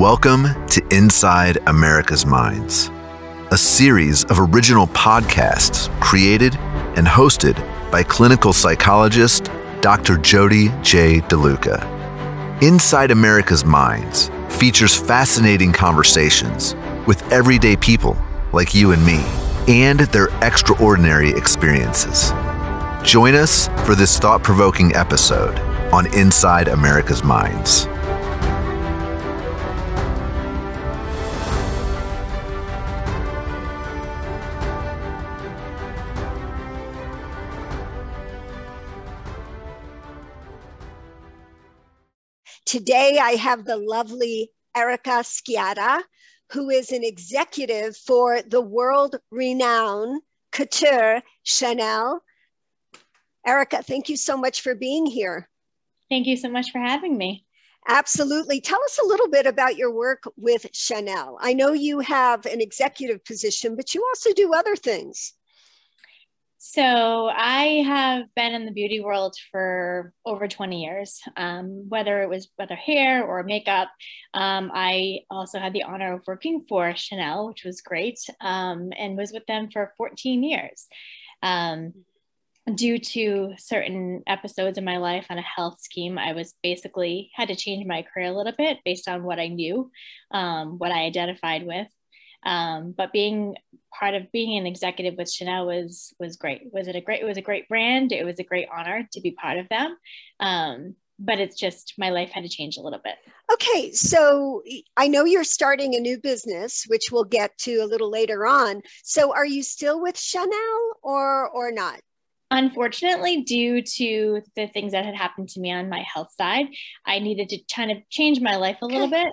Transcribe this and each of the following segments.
Welcome to Inside America's Minds, a series of original podcasts created and hosted by clinical psychologist Dr. Jody J. DeLuca. Inside America's Minds features fascinating conversations with everyday people like you and me and their extraordinary experiences. Join us for this thought provoking episode on Inside America's Minds. Today, I have the lovely Erica Sciarra, who is an executive for the world renowned couture Chanel. Erica, thank you so much for being here. Thank you so much for having me. Absolutely. Tell us a little bit about your work with Chanel. I know you have an executive position, but you also do other things. So I have been in the beauty world for over 20 years, um, whether it was whether hair or makeup. Um, I also had the honor of working for Chanel, which was great, um, and was with them for 14 years. Um, due to certain episodes in my life on a health scheme, I was basically had to change my career a little bit based on what I knew, um, what I identified with. Um, but being part of being an executive with Chanel was was great. Was it a great? It was a great brand. It was a great honor to be part of them. Um, but it's just my life had to change a little bit. Okay, so I know you're starting a new business, which we'll get to a little later on. So are you still with Chanel or or not? Unfortunately, due to the things that had happened to me on my health side, I needed to kind of change my life a little bit.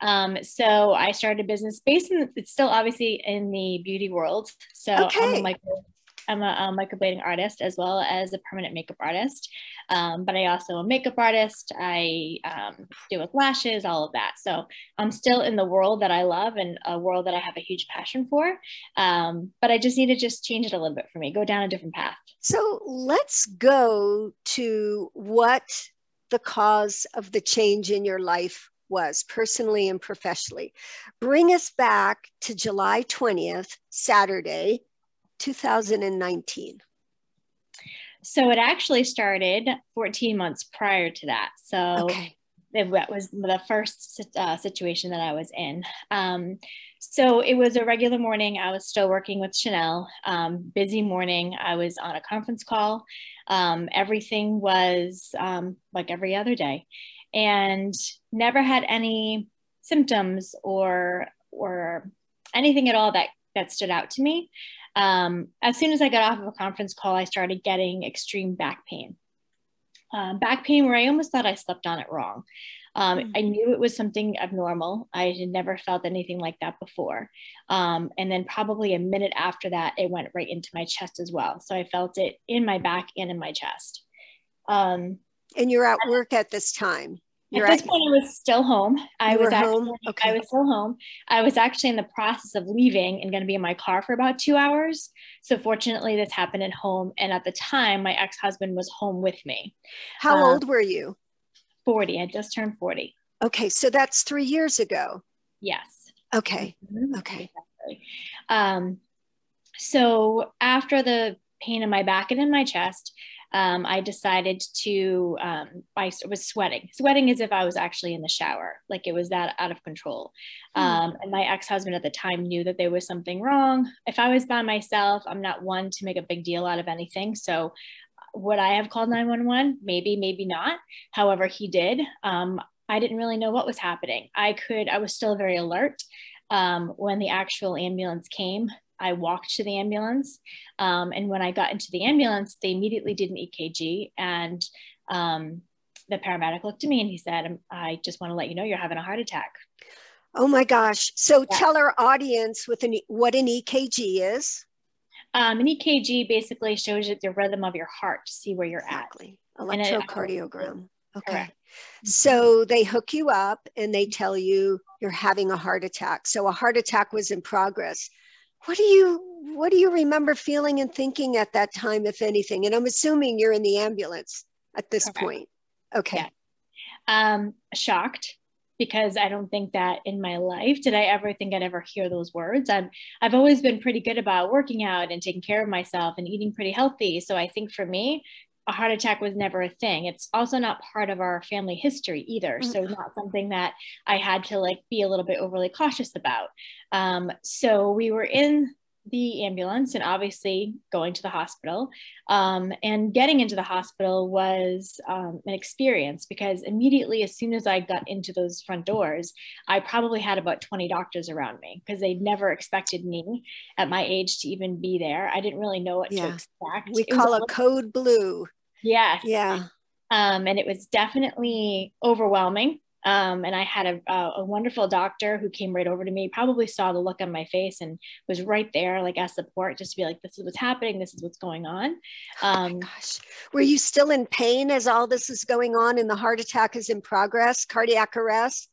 Um, so I started a business based in, it's still obviously in the beauty world. So okay. I'm a micro, I'm a, a microblading artist as well as a permanent makeup artist. Um, but I also a makeup artist. I um, deal with lashes, all of that. So I'm still in the world that I love and a world that I have a huge passion for. Um, but I just need to just change it a little bit for me, go down a different path. So let's go to what the cause of the change in your life was personally and professionally. Bring us back to July 20th, Saturday, 2019. So it actually started 14 months prior to that. So okay. that was the first uh, situation that I was in. Um, so it was a regular morning. I was still working with Chanel. Um, busy morning. I was on a conference call. Um, everything was um, like every other day and never had any symptoms or or anything at all that that stood out to me. Um, as soon as I got off of a conference call, I started getting extreme back pain. Um, back pain where I almost thought I slept on it wrong. Um, mm-hmm. I knew it was something abnormal. I had never felt anything like that before. Um, and then, probably a minute after that, it went right into my chest as well. So I felt it in my back and in my chest. Um, and you're at work at this time? You're at this point, I was still home. I was actually, okay. I was still home. I was actually in the process of leaving and going to be in my car for about two hours. So fortunately, this happened at home. And at the time, my ex-husband was home with me. How um, old were you? 40. I just turned 40. Okay. So that's three years ago. Yes. Okay. Mm-hmm. Okay. Exactly. Um, so after the pain in my back and in my chest, um, I decided to, um, I was sweating, sweating as if I was actually in the shower, like it was that out of control. Mm. Um, and my ex husband at the time knew that there was something wrong. If I was by myself, I'm not one to make a big deal out of anything. So, would I have called 911? Maybe, maybe not. However, he did. Um, I didn't really know what was happening. I could, I was still very alert. Um, when the actual ambulance came, I walked to the ambulance. Um, and when I got into the ambulance, they immediately did an EKG. And um, the paramedic looked at me and he said, I just want to let you know you're having a heart attack. Oh my gosh. So yeah. tell our audience with an, what an EKG is. Um, an EKG basically shows you the rhythm of your heart to see where you're exactly. at. Electrocardiogram. Okay. Correct. So they hook you up and they tell you you're having a heart attack. So a heart attack was in progress what do you what do you remember feeling and thinking at that time if anything and i'm assuming you're in the ambulance at this point okay yeah. um shocked because I don't think that in my life did I ever think I'd ever hear those words. I've I've always been pretty good about working out and taking care of myself and eating pretty healthy. So I think for me, a heart attack was never a thing. It's also not part of our family history either. So mm-hmm. not something that I had to like be a little bit overly cautious about. Um, so we were in the ambulance and obviously going to the hospital. Um, and getting into the hospital was um, an experience because immediately, as soon as I got into those front doors, I probably had about 20 doctors around me because they'd never expected me at my age to even be there. I didn't really know what yeah. to expect. We it call it code blue. Yes. Yeah. Um, and it was definitely overwhelming. Um, and I had a, a, wonderful doctor who came right over to me, probably saw the look on my face and was right there, like as support, just to be like, this is what's happening, this is what's going on. Um, oh gosh. Were you still in pain as all this is going on and the heart attack is in progress, cardiac arrest?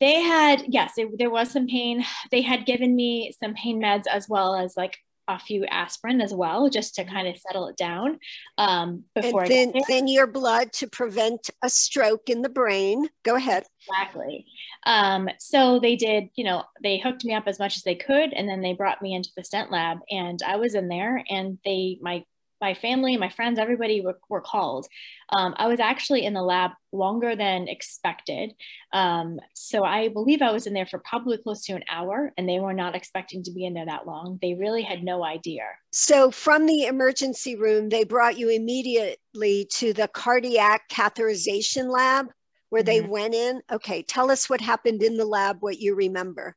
They had, yes, it, there was some pain. They had given me some pain meds as well as like a few aspirin as well, just to kind of settle it down. Um, before and then, then your blood to prevent a stroke in the brain. Go ahead. Exactly. Um, so they did, you know, they hooked me up as much as they could, and then they brought me into the stent lab, and I was in there, and they, my my family, my friends, everybody were, were called. Um, I was actually in the lab longer than expected. Um, so I believe I was in there for probably close to an hour, and they were not expecting to be in there that long. They really had no idea. So from the emergency room, they brought you immediately to the cardiac catheterization lab where mm-hmm. they went in. Okay, tell us what happened in the lab, what you remember.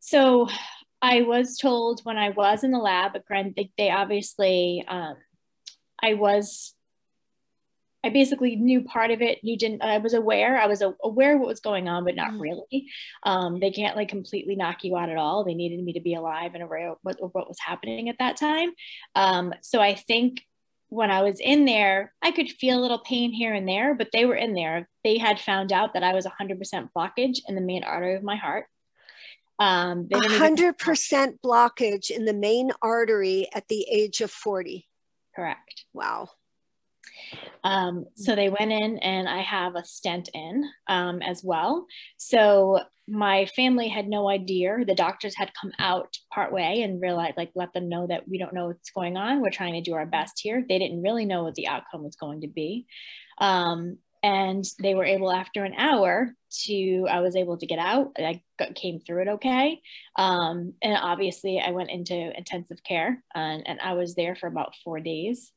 So I was told when I was in the lab, at they, they obviously, um, I was, I basically knew part of it. You didn't, I was aware, I was aware of what was going on, but not mm. really. Um, they can't like completely knock you out at all. They needed me to be alive and aware of what, what was happening at that time. Um, so I think when I was in there, I could feel a little pain here and there, but they were in there. They had found out that I was 100% blockage in the main artery of my heart. Um, 100% blockage in the main artery at the age of 40. Correct. Wow. Um, so they went in and I have a stent in um, as well. So my family had no idea. The doctors had come out part way and realized, like, let them know that we don't know what's going on. We're trying to do our best here. They didn't really know what the outcome was going to be. Um, and they were able after an hour to i was able to get out i got, came through it okay. Um, and obviously i went into intensive care and, and i was there for about four days.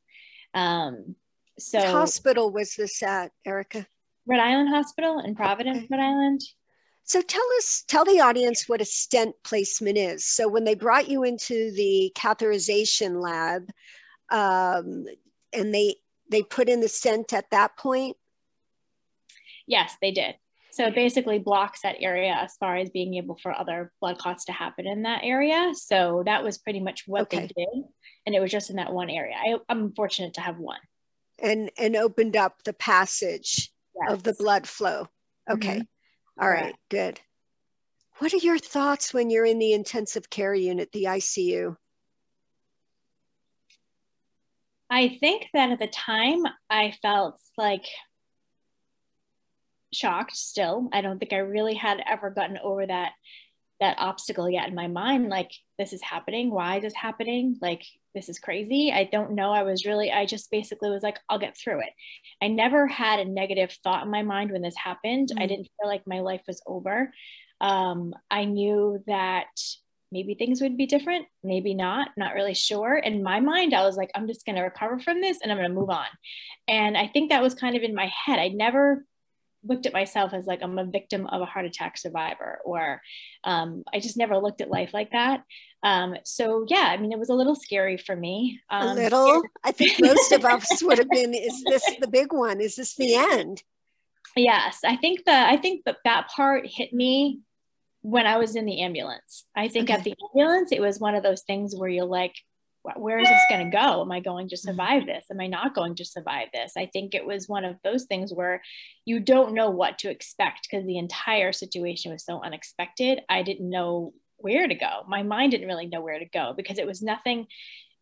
Um, so what hospital was this at erica? Rhode island hospital in providence rhode island. So tell us tell the audience what a stent placement is. So when they brought you into the catheterization lab um, and they they put in the stent at that point Yes, they did. So it basically blocks that area as far as being able for other blood clots to happen in that area. So that was pretty much what okay. they did. And it was just in that one area. I, am fortunate to have one. And and opened up the passage yes. of the blood flow. Okay. Mm-hmm. All right, good. What are your thoughts when you're in the intensive care unit, the ICU? I think that at the time I felt like shocked still. I don't think I really had ever gotten over that that obstacle yet in my mind like this is happening. Why is this happening? Like this is crazy. I don't know. I was really i just basically was like i'll get through it. I never had a negative thought in my mind when this happened. Mm-hmm. i didn't feel like my life was over. Um, i knew that maybe things would be different maybe not not really sure. In my mind i was like i'm just going to recover from this and i'm going to move on. And i think that was kind of in my head. I never looked at myself as like I'm a victim of a heart attack survivor, or um, I just never looked at life like that. Um, so yeah, I mean, it was a little scary for me. Um, a little. I think most of us would have been. Is this the big one? Is this the end? Yes, I think that I think that that part hit me when I was in the ambulance. I think okay. at the ambulance, it was one of those things where you're like, where is this going to go? Am I going to mm-hmm. survive this? Am I not going to survive this? I think it was one of those things where you don't know what to expect because the entire situation was so unexpected. I didn't know where to go. My mind didn't really know where to go because it was nothing.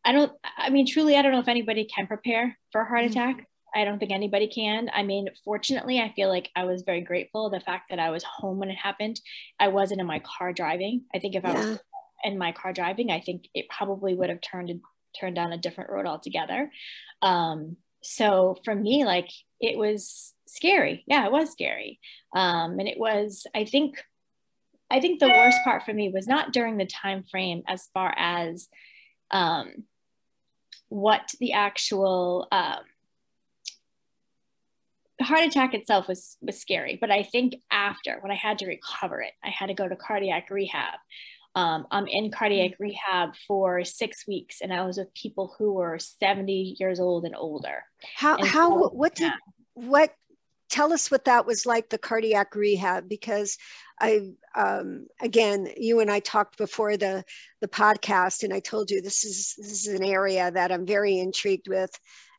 I don't, I mean, truly, I don't know if anybody can prepare for a heart mm-hmm. attack. I don't think anybody can. I mean, fortunately, I feel like I was very grateful the fact that I was home when it happened. I wasn't in my car driving. I think if yeah. I was in my car driving, I think it probably would have turned turned down a different road altogether. Um, so for me, like it was scary. Yeah, it was scary. Um, and it was, I think, I think the worst part for me was not during the time frame as far as um, what the actual um, heart attack itself was was scary, but I think after when I had to recover it, I had to go to cardiac rehab. Um, I'm in cardiac rehab for six weeks, and I was with people who were 70 years old and older. How and how so, what did what tell us what that was like the cardiac rehab because I um, again you and I talked before the the podcast, and I told you this is this is an area that I'm very intrigued with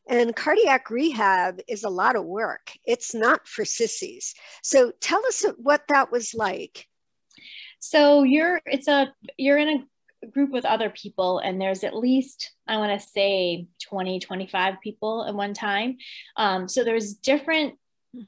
and cardiac rehab is a lot of work. It's not for sissies. So tell us what that was like. So you're it's a you're in a group with other people and there's at least I want to say 20 25 people at one time. Um, so there's different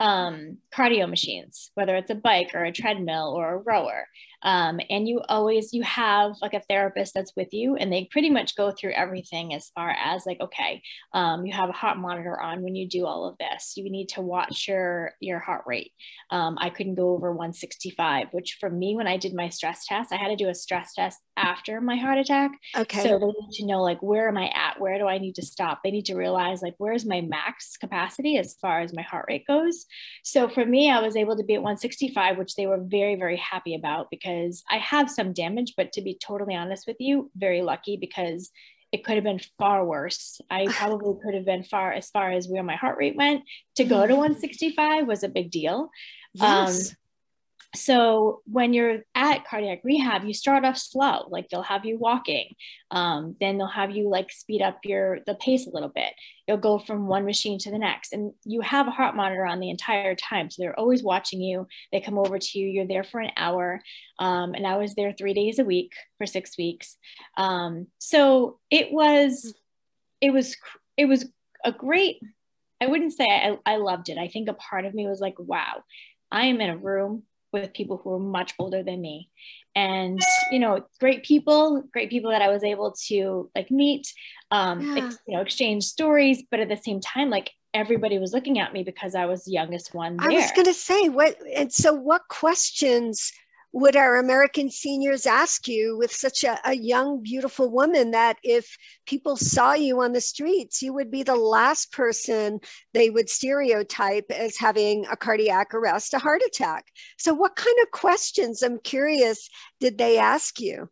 um, cardio machines, whether it's a bike or a treadmill or a rower. Um, and you always you have like a therapist that's with you and they pretty much go through everything as far as like okay um, you have a heart monitor on when you do all of this. You need to watch your your heart rate. Um, i couldn't go over 165 which for me when i did my stress test i had to do a stress test after my heart attack. Okay. So they need to know like where am i at? Where do i need to stop? They need to realize like where's my max capacity as far as my heart rate goes? So for me i was able to be at 165 which they were very very happy about because because I have some damage, but to be totally honest with you, very lucky because it could have been far worse. I probably could have been far as far as where my heart rate went. To go to mm-hmm. 165 was a big deal. Yes. Um, so when you're at cardiac rehab you start off slow like they'll have you walking um, then they'll have you like speed up your the pace a little bit. You'll go from one machine to the next and you have a heart monitor on the entire time so they're always watching you. They come over to you you're there for an hour um, and i was there three days a week for six weeks. Um, so it was it was it was a great i wouldn't say I, I loved it. I think a part of me was like wow i am in a room with people who were much older than me and you know great people great people that i was able to like meet um yeah. ex, you know exchange stories but at the same time like everybody was looking at me because i was the youngest one there. i was going to say what and so what questions would our American seniors ask you with such a, a, young, beautiful woman that if people saw you on the streets, you would be the last person they would stereotype as having a cardiac arrest, a heart attack? So, what kind of questions, I'm curious, did they ask you?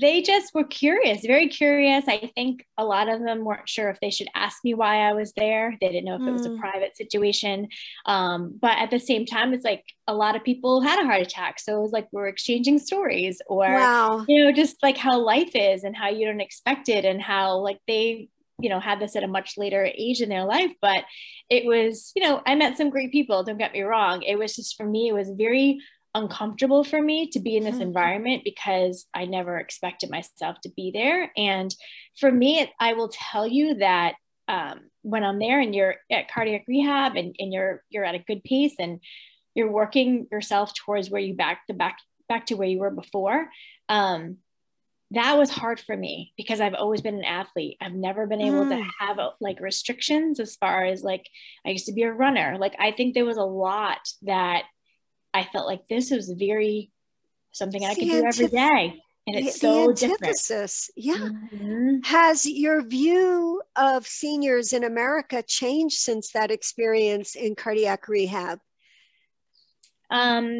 They just were curious, very curious. I think a lot of them weren't sure if they should ask me why I was there. They didn't know if mm. it was a mm. private situation. Um, but at the same time, it's like a lot of people had a heart attack. So it was like we're exchanging stories or, wow. you know, just like how life is and how you don't expect it and how like they, you know, had this at a much later age in their life. But it was, you know, I met some great people, don't get me wrong. It was just for me, it was very uncomfortable for me to be in this mm-hmm. environment because I never expected myself to be there. And for me, I will tell you that um, when I'm there and you're at cardiac rehab and, and you're you're at a good pace and you're working yourself towards where you back the back back to where you were before. Um, that was hard for me because I've always been an athlete. I've never been able mm. to have like restrictions as far as like I used to be a runner. Like I think there was a lot that I felt like this was very something I could do every day. And it's the, so the antithesis. different. Yeah. Mm-hmm. Has your view of seniors in America changed since that experience in cardiac rehab? Um,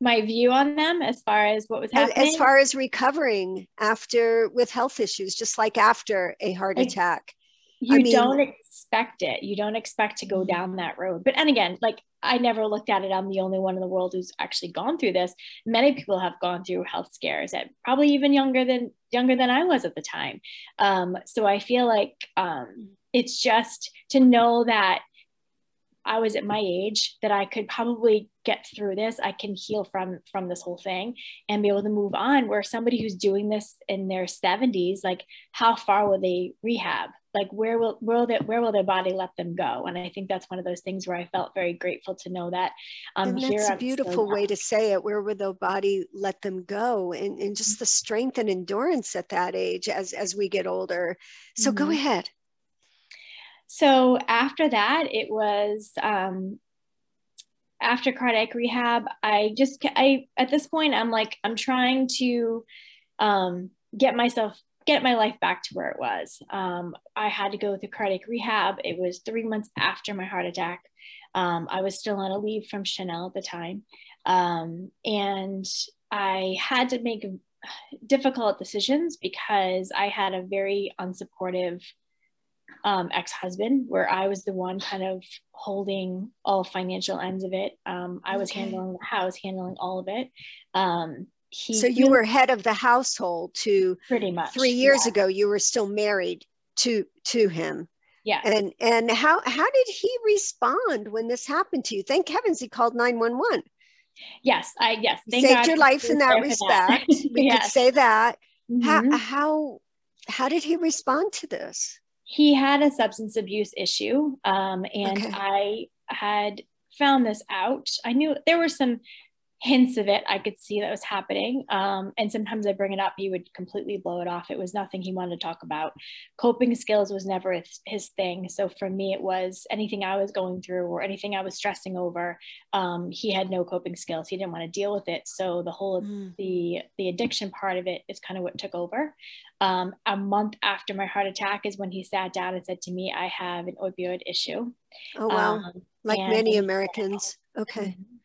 my view on them as far as what was happening as far as recovering after with health issues just like after a heart attack you I mean, don't expect it. You don't expect to go mm-hmm. down that road. But and again, like I never looked at it. I'm the only one in the world who's actually gone through this. Many people have gone through health scares at probably even younger than younger than I was at the time. Um, so I feel like um, it's just to know that I was at my age that I could probably get through this. I can heal from from this whole thing and be able to move on. Where somebody who's doing this in their 70s, like how far will they rehab? Like where will where will, they, where will their body let them go? And I think that's one of those things where I felt very grateful to know that. Um, and that's a beautiful way to say it. Where will their body let them go? And, and just the strength and endurance at that age as as we get older. So mm-hmm. go ahead so after that, it was um, after cardiac rehab. I just I at this point I'm like I'm trying to um, get myself get my life back to where it was. Um, I had to go through cardiac rehab. It was three months after my heart attack. Um, I was still on a leave from Chanel at the time. Um, and I had to make difficult decisions because I had a very unsupportive um, ex-husband where i was the one kind of holding all financial ends of it um, i was okay. handling the house handling all of it um, he, so you were head of the household to pretty much three years yeah. ago you were still married to to him yeah and and how how did he respond when this happened to you thank heavens he called 911 yes i yes saved God your life in that respect that. we yes. could say that mm-hmm. how how how did he respond to this he had a substance abuse issue um, and okay. i had found this out i knew there were some hints of it I could see that was happening. Um, and sometimes I bring it up, he would completely blow it off. It was nothing he wanted to talk about. Coping skills was never his, his thing. So for me, it was anything I was going through or anything I was stressing over. Um, he had no coping skills. He didn't want to deal with it. So the whole mm. the the addiction part of it is kind of what took over. Um, a month after my heart attack is when he sat down and said to me, "I have an opioid issue." Oh wow! Um, like many Americans. Okay. Mm-hmm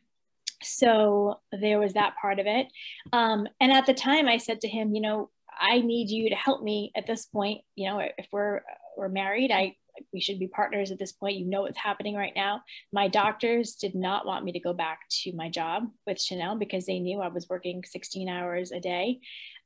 so there was that part of it um, and at the time i said to him you know i need you to help me at this point you know if we're we're married i we should be partners at this point you know what's happening right now my doctors did not want me to go back to my job with chanel because they knew i was working 16 hours a day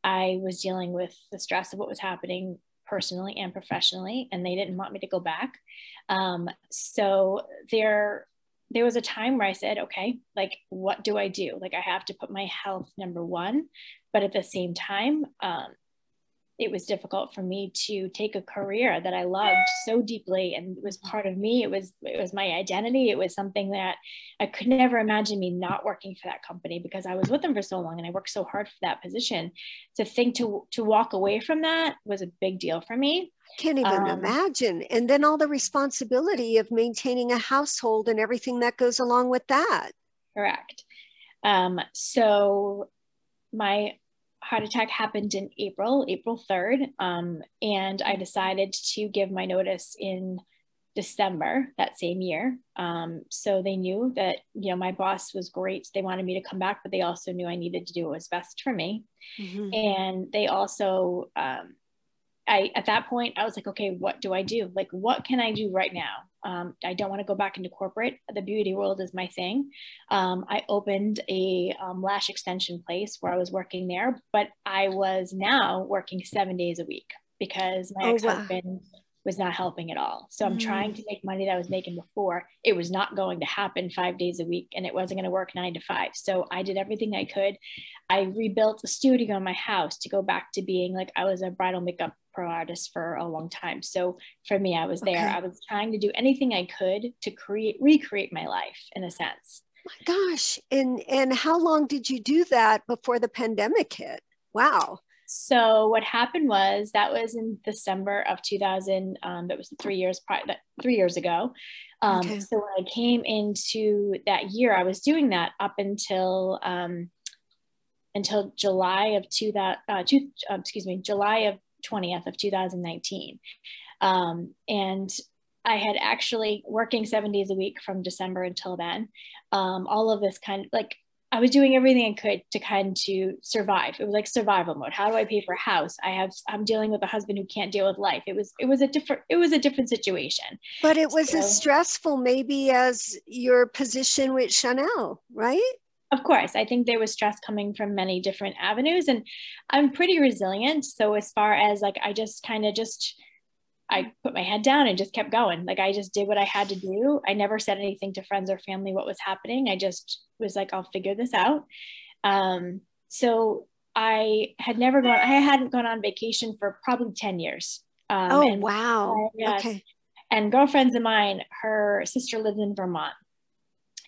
i was dealing with the stress of what was happening personally and professionally and they didn't want me to go back um, so there there was a time where I said, okay, like, what do I do? Like, I have to put my health number one. But at the same time, um, it was difficult for me to take a career that I loved so deeply and was part of me. It was it was my identity. It was something that I could never imagine me not working for that company because I was with them for so long and I worked so hard for that position. To think to to walk away from that was a big deal for me. I can't even um, imagine. And then all the responsibility of maintaining a household and everything that goes along with that. Correct. Um, so my heart attack happened in April, April 3rd. Um, and I decided to give my notice in December that same year. Um, so they knew that, you know, my boss was great. They wanted me to come back, but they also knew I needed to do what was best for me. Mm-hmm. And they also, um, I at that point I was like, okay, what do I do? Like, what can I do right now? Um, I don't want to go back into corporate. The beauty world is my thing. Um, I opened a um, lash extension place where I was working there, but I was now working seven days a week because my oh, ex-husband wow was not helping at all. So I'm mm. trying to make money that I was making before. It was not going to happen five days a week and it wasn't going to work nine to five. So I did everything I could. I rebuilt a studio in my house to go back to being like I was a bridal makeup pro artist for a long time. So for me, I was there. Okay. I was trying to do anything I could to create recreate my life in a sense. My gosh. And and how long did you do that before the pandemic hit? Wow. So what happened was that was in December of 2000. Um, that was three years prior, that three years ago. Um, okay. So when I came into that year, I was doing that up until um, until July of two that uh, two, uh, excuse me, July of 20th of 2019, um, and I had actually working seven days a week from December until then. Um, all of this kind of like I was doing everything I could to kind to survive. It was like survival mode. How do I pay for a house? I have I'm dealing with a husband who can't deal with life. It was it was a different it was a different situation. But it was so, as stressful maybe as your position with Chanel, right? Of course, I think there was stress coming from many different avenues and I'm pretty resilient. So as far as like I just kind of just I put my head down and just kept going. Like I just did what I had to do. I never said anything to friends or family what was happening. I just was like, I'll figure this out. Um, so I had never gone, I hadn't gone on vacation for probably 10 years. Um, oh, wow. yes. Okay. And girlfriends of mine, her sister lived in Vermont.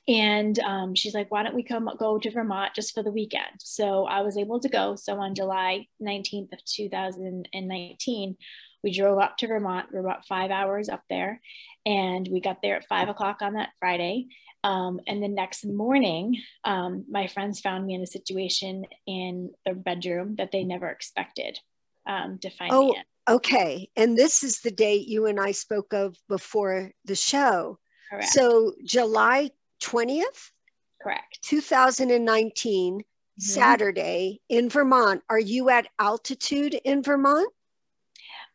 And um, she's like, why don't we come go to Vermont just for the weekend? So I was able to go. So on July 19th of 2019, we drove up to Vermont. We are about five hours up there. And we got there at five o'clock on that Friday. Um, and the next morning, um, my friends found me in a situation in their bedroom that they never expected um, to find oh, me in. Okay. And this is the date you and I spoke of before the show. Correct. So July 20th? Correct. 2019, mm-hmm. Saturday in Vermont. Are you at altitude in Vermont?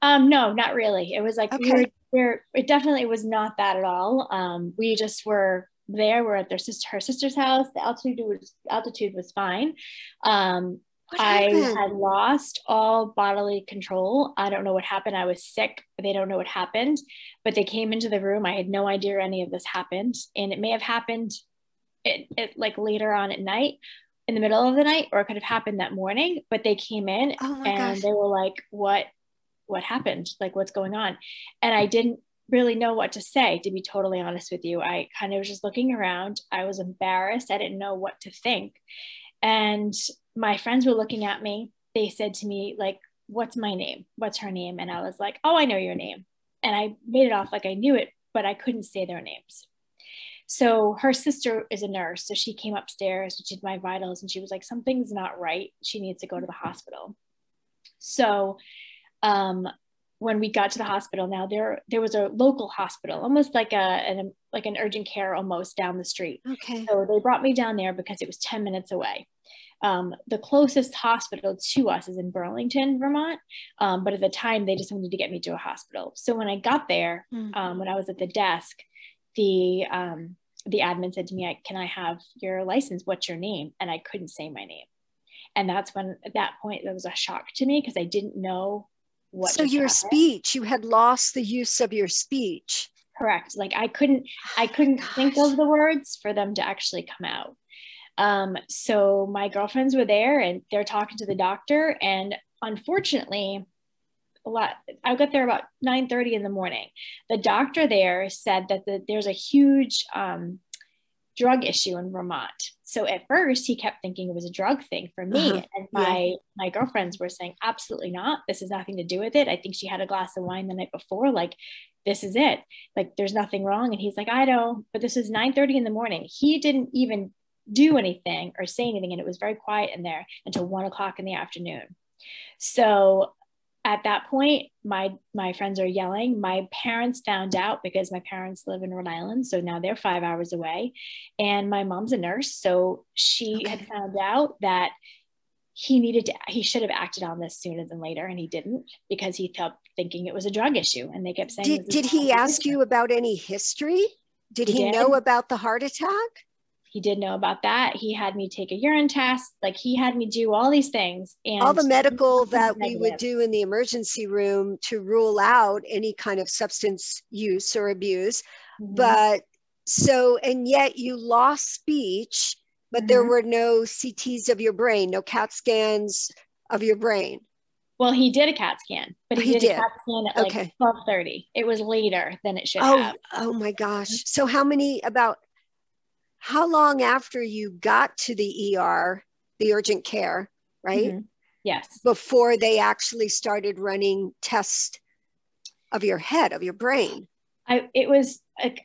Um, no, not really. It was like okay. we were, we were, it definitely was not that at all. Um, we just were there. We're at their sister, her sister's house. The altitude was altitude was fine. Um, I had lost all bodily control. I don't know what happened. I was sick. They don't know what happened, but they came into the room. I had no idea any of this happened, and it may have happened, it, it like later on at night, in the middle of the night, or it could have happened that morning. But they came in oh and gosh. they were like, "What? What happened? Like, what's going on?" And I didn't really know what to say, to be totally honest with you. I kind of was just looking around. I was embarrassed. I didn't know what to think. And my friends were looking at me. They said to me, like, what's my name? What's her name? And I was like, oh, I know your name. And I made it off like I knew it, but I couldn't say their names. So her sister is a nurse. So she came upstairs she did my vitals and she was like, something's not right. She needs to go to the hospital. So um, when we got to the hospital now there there was a local hospital almost like a an, like an urgent care almost down the street okay so they brought me down there because it was 10 minutes away um, the closest hospital to us is in burlington vermont. Um, but at the time they just wanted to get me to a hospital. So when i got there mm-hmm. um, when i was at the desk the um, the admin said to me can i have your license? What's your name? And i couldn't say my name. And that's when at that point it was a shock to me because i didn't know what so your happened. speech you had lost the use of your speech. Correct. Like i couldn't i couldn't oh think of the words for them to actually come out um, so my girlfriends were there and they're talking to the doctor and unfortunately a lot i got there about 9 30 in the morning. The doctor there said that the, there's a huge um, drug issue in vermont. So at first he kept thinking it was a drug thing for me uh-huh. and my yeah. my girlfriends were saying absolutely not. This has nothing to do with it. I think she had a glass of wine the night before. Like this is it. Like there's nothing wrong. And he's like i know but this is 9 30 in the morning. He didn't even do anything or say anything and it was very quiet in there until one o'clock in the afternoon. So at that point my my friends are yelling. My parents found out because my parents live in rhode island so now they're five hours away. And my mom's a nurse so she okay. had found out that he needed to he should have acted on this sooner than later and he didn't because he kept thinking it was a drug issue and they kept saying did, did he ask you about any history? Did he, he did. know about the heart attack he did know about that. He had me take a urine test. Like he had me do all these things and all the medical that we would do in the emergency room to rule out any kind of substance use or abuse. Mm-hmm. But so, and yet you lost speech, but mm-hmm. there were no CTs of your brain, no CAT scans of your brain. Well, he did a CAT scan, but he, he did, did, a CAT scan at like 12:30. It was later than it should oh, have. Oh my gosh. So how many about how long after you got to the ER, the urgent care, right? Mm-hmm. Yes. Before they actually started running tests of your head, of your brain. I, it was,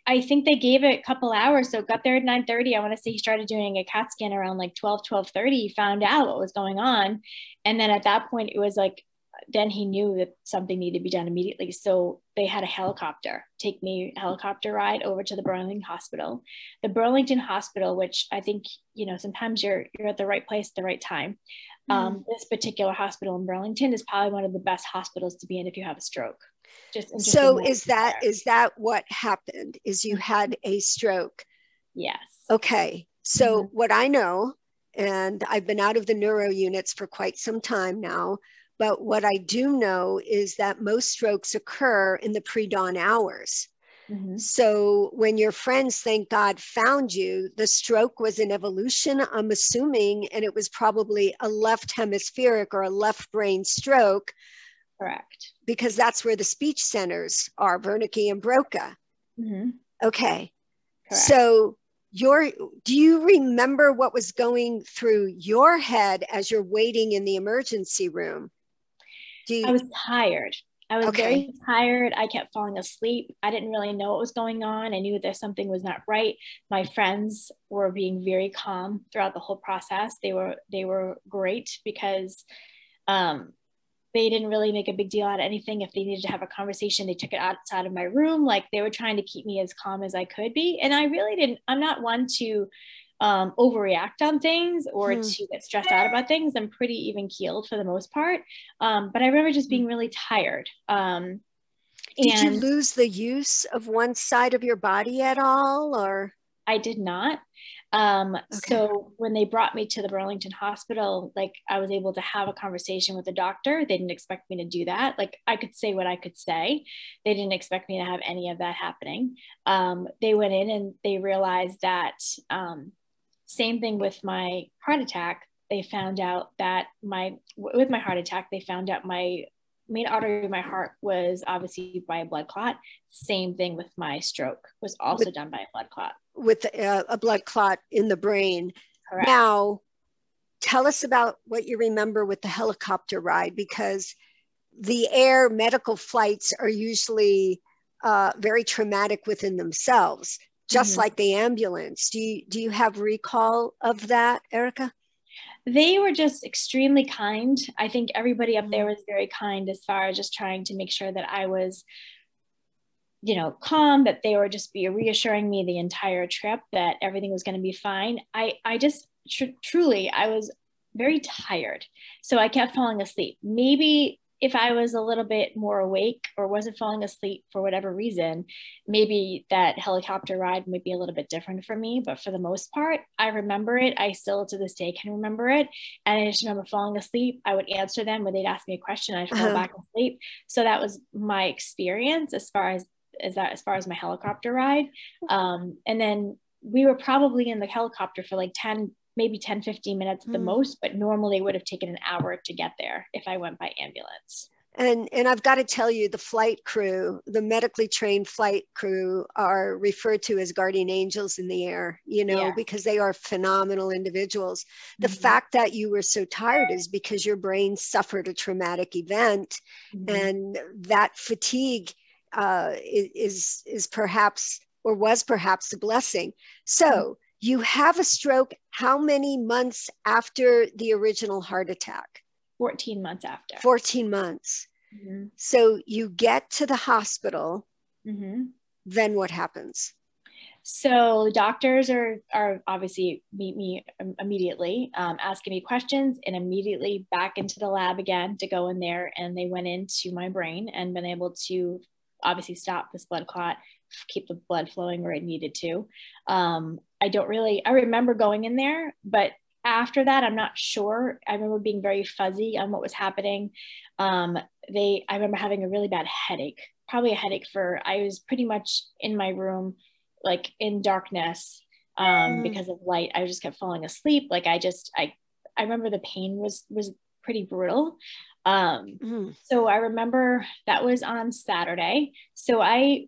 I think they gave it a couple hours. So got there at 9 30. I want to say he started doing a CAT scan around like 12, 12 30. He found out what was going on. And then at that point, it was like then he knew that something needed to be done immediately. So they had a helicopter take me helicopter ride over to the Burlington Hospital. The Burlington Hospital, which I think, you know, sometimes you're you're at the right place at the right time. Mm. Um, this particular hospital in Burlington is probably one of the best hospitals to be in if you have a stroke. Just so is that there. is that what happened? Is you had a stroke? Yes. Okay. So mm-hmm. what I know, and I've been out of the neuro units for quite some time now, But what I do know is that most strokes occur in the pre dawn hours. Mm-hmm. So when your friends, thank God, found you, the stroke was an evolution, I'm assuming, and it was probably a left hemispheric or a left brain stroke. Correct. Because that's where the speech centers are, Wernicke and Broca. Mm-hmm. Okay. Correct. So your do you remember what was going through your head as you're waiting in the emergency room? You, I was tired. I was okay. very tired. I kept falling asleep. I didn't really know what was going on. I knew that something was not right. My friends were being very calm throughout the whole process. They were they were great because um, they didn't really make a big deal out of anything. If they needed to have a conversation, they took it outside of my room. Like they were trying to keep me as calm as I could be. And I really didn't. I'm not one to um, overreact on things or hmm. to get stressed out about things. I'm pretty even keeled for the most part. Um, but I remember just being hmm. really tired. Um, did you lose the use of one side of your body at all or? I did not. Um, okay. So when they brought me to the Burlington Hospital, like I was able to have a conversation with the doctor. They didn't expect me to do that. Like I could say what I could say. They didn't expect me to have any of that happening. Um, they went in and they realized that um, same thing with my heart attack. They found out that my with my heart attack, they found out my main artery of my heart was obviously by a blood clot. Same thing with my stroke was also with, done by a blood clot. With a, a blood clot in the brain. Correct. Now, tell us about what you remember with the helicopter ride because the air medical flights are usually uh, very traumatic within themselves just mm-hmm. like the ambulance. Do you do you have recall of that, Erica? They were just extremely kind. I think everybody up there mm-hmm. was very kind as far as just trying to make sure that I was you know calm that they were just be reassuring me the entire trip that everything was going to be fine i i just tr- truly i was very tired so i kept falling asleep maybe if I was a little bit more awake or wasn't falling asleep for whatever reason, maybe that helicopter ride might be a little bit different for me. But for the most part, I remember it. I still to this day can remember it. And I just remember falling asleep. I would answer them when they'd ask me a question. I'd fall uh-huh. back asleep. So that was my experience as far as as that as far as my helicopter ride. Um, and then we were probably in the helicopter for like 10 maybe 10, 15 minutes at the mm. most, but normally it would have taken an hour to get there if I went by ambulance. And, and I've got to tell you, the flight crew, the medically trained flight crew, are referred to as guardian angels in the air, you know, yeah. because they are phenomenal individuals. The mm-hmm. fact that you were so tired is because your brain suffered a traumatic event, mm-hmm. and that fatigue uh, is is perhaps or was perhaps a blessing. So. You have a stroke how many months after the original heart attack? 14 months after. 14 months. Mm-hmm. So you get to the hospital. Mm-hmm. Then what happens? So doctors are are obviously meet me immediately, um, asking me questions, and immediately back into the lab again to go in there. And they went into my brain and been able to obviously stop this blood clot, keep the blood flowing where it needed to. Um, I don't really, I remember going in there, but after that, I'm not sure. I remember being very fuzzy on what was happening. Um, they, I remember having a really bad headache, probably a headache for, I was pretty much in my room, like in darkness um, mm. because of light. I just kept falling asleep. Like I just, I, I remember the pain was, was pretty brutal. Um, mm. So I remember that was on Saturday. So I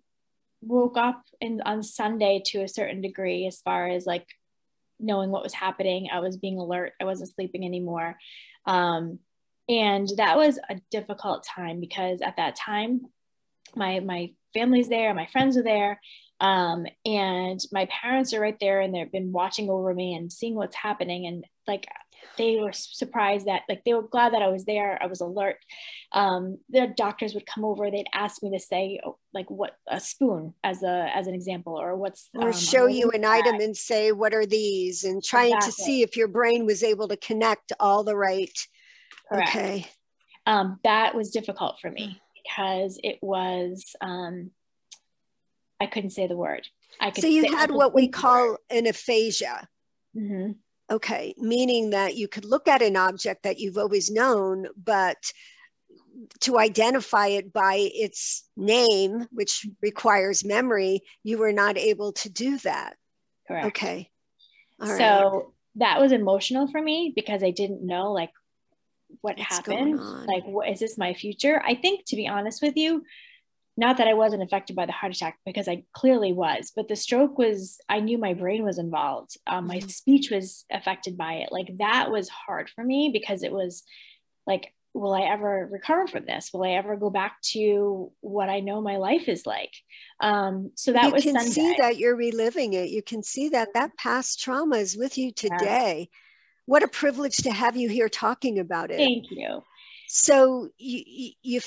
woke up in on Sunday to a certain degree as far as like knowing what was happening. I was being alert. I wasn't sleeping anymore. Um, and that was a difficult time because at that time, my my family's there, my friends are there, um, and my parents are right there, and they've been watching over me and seeing what's happening. And like they were surprised that like they were glad that I was there. I was alert. Um, the doctors would come over. They'd ask me to say oh, like what a spoon as a as an example or what's or um, show you an item and say what are these and trying exactly. to see if your brain was able to connect all the right. Correct. Okay. Um, that was difficult for me because it was um, I couldn't say the word. I could. So you had what we call an aphasia. Mm-hmm. Okay, meaning that you could look at an object that you've always known, but to identify it by its name, which requires memory, you were not able to do that. Correct. Okay. All so right. that was emotional for me because I didn't know like what What's happened. Like, what is this my future? I think, to be honest with you, not that I wasn't affected by the heart attack because I clearly was, but the stroke was, I knew my brain was involved. Um, my mm-hmm. speech was affected by it. Like, that was hard for me because it was like, will I ever recover from this? Will I ever go back to what I know my life is like? Um, so that you was can Sunday. see that you're reliving it. You can see that that past trauma is with you today. Yeah. What a privilege to have you here talking about it. Thank you. So you, you,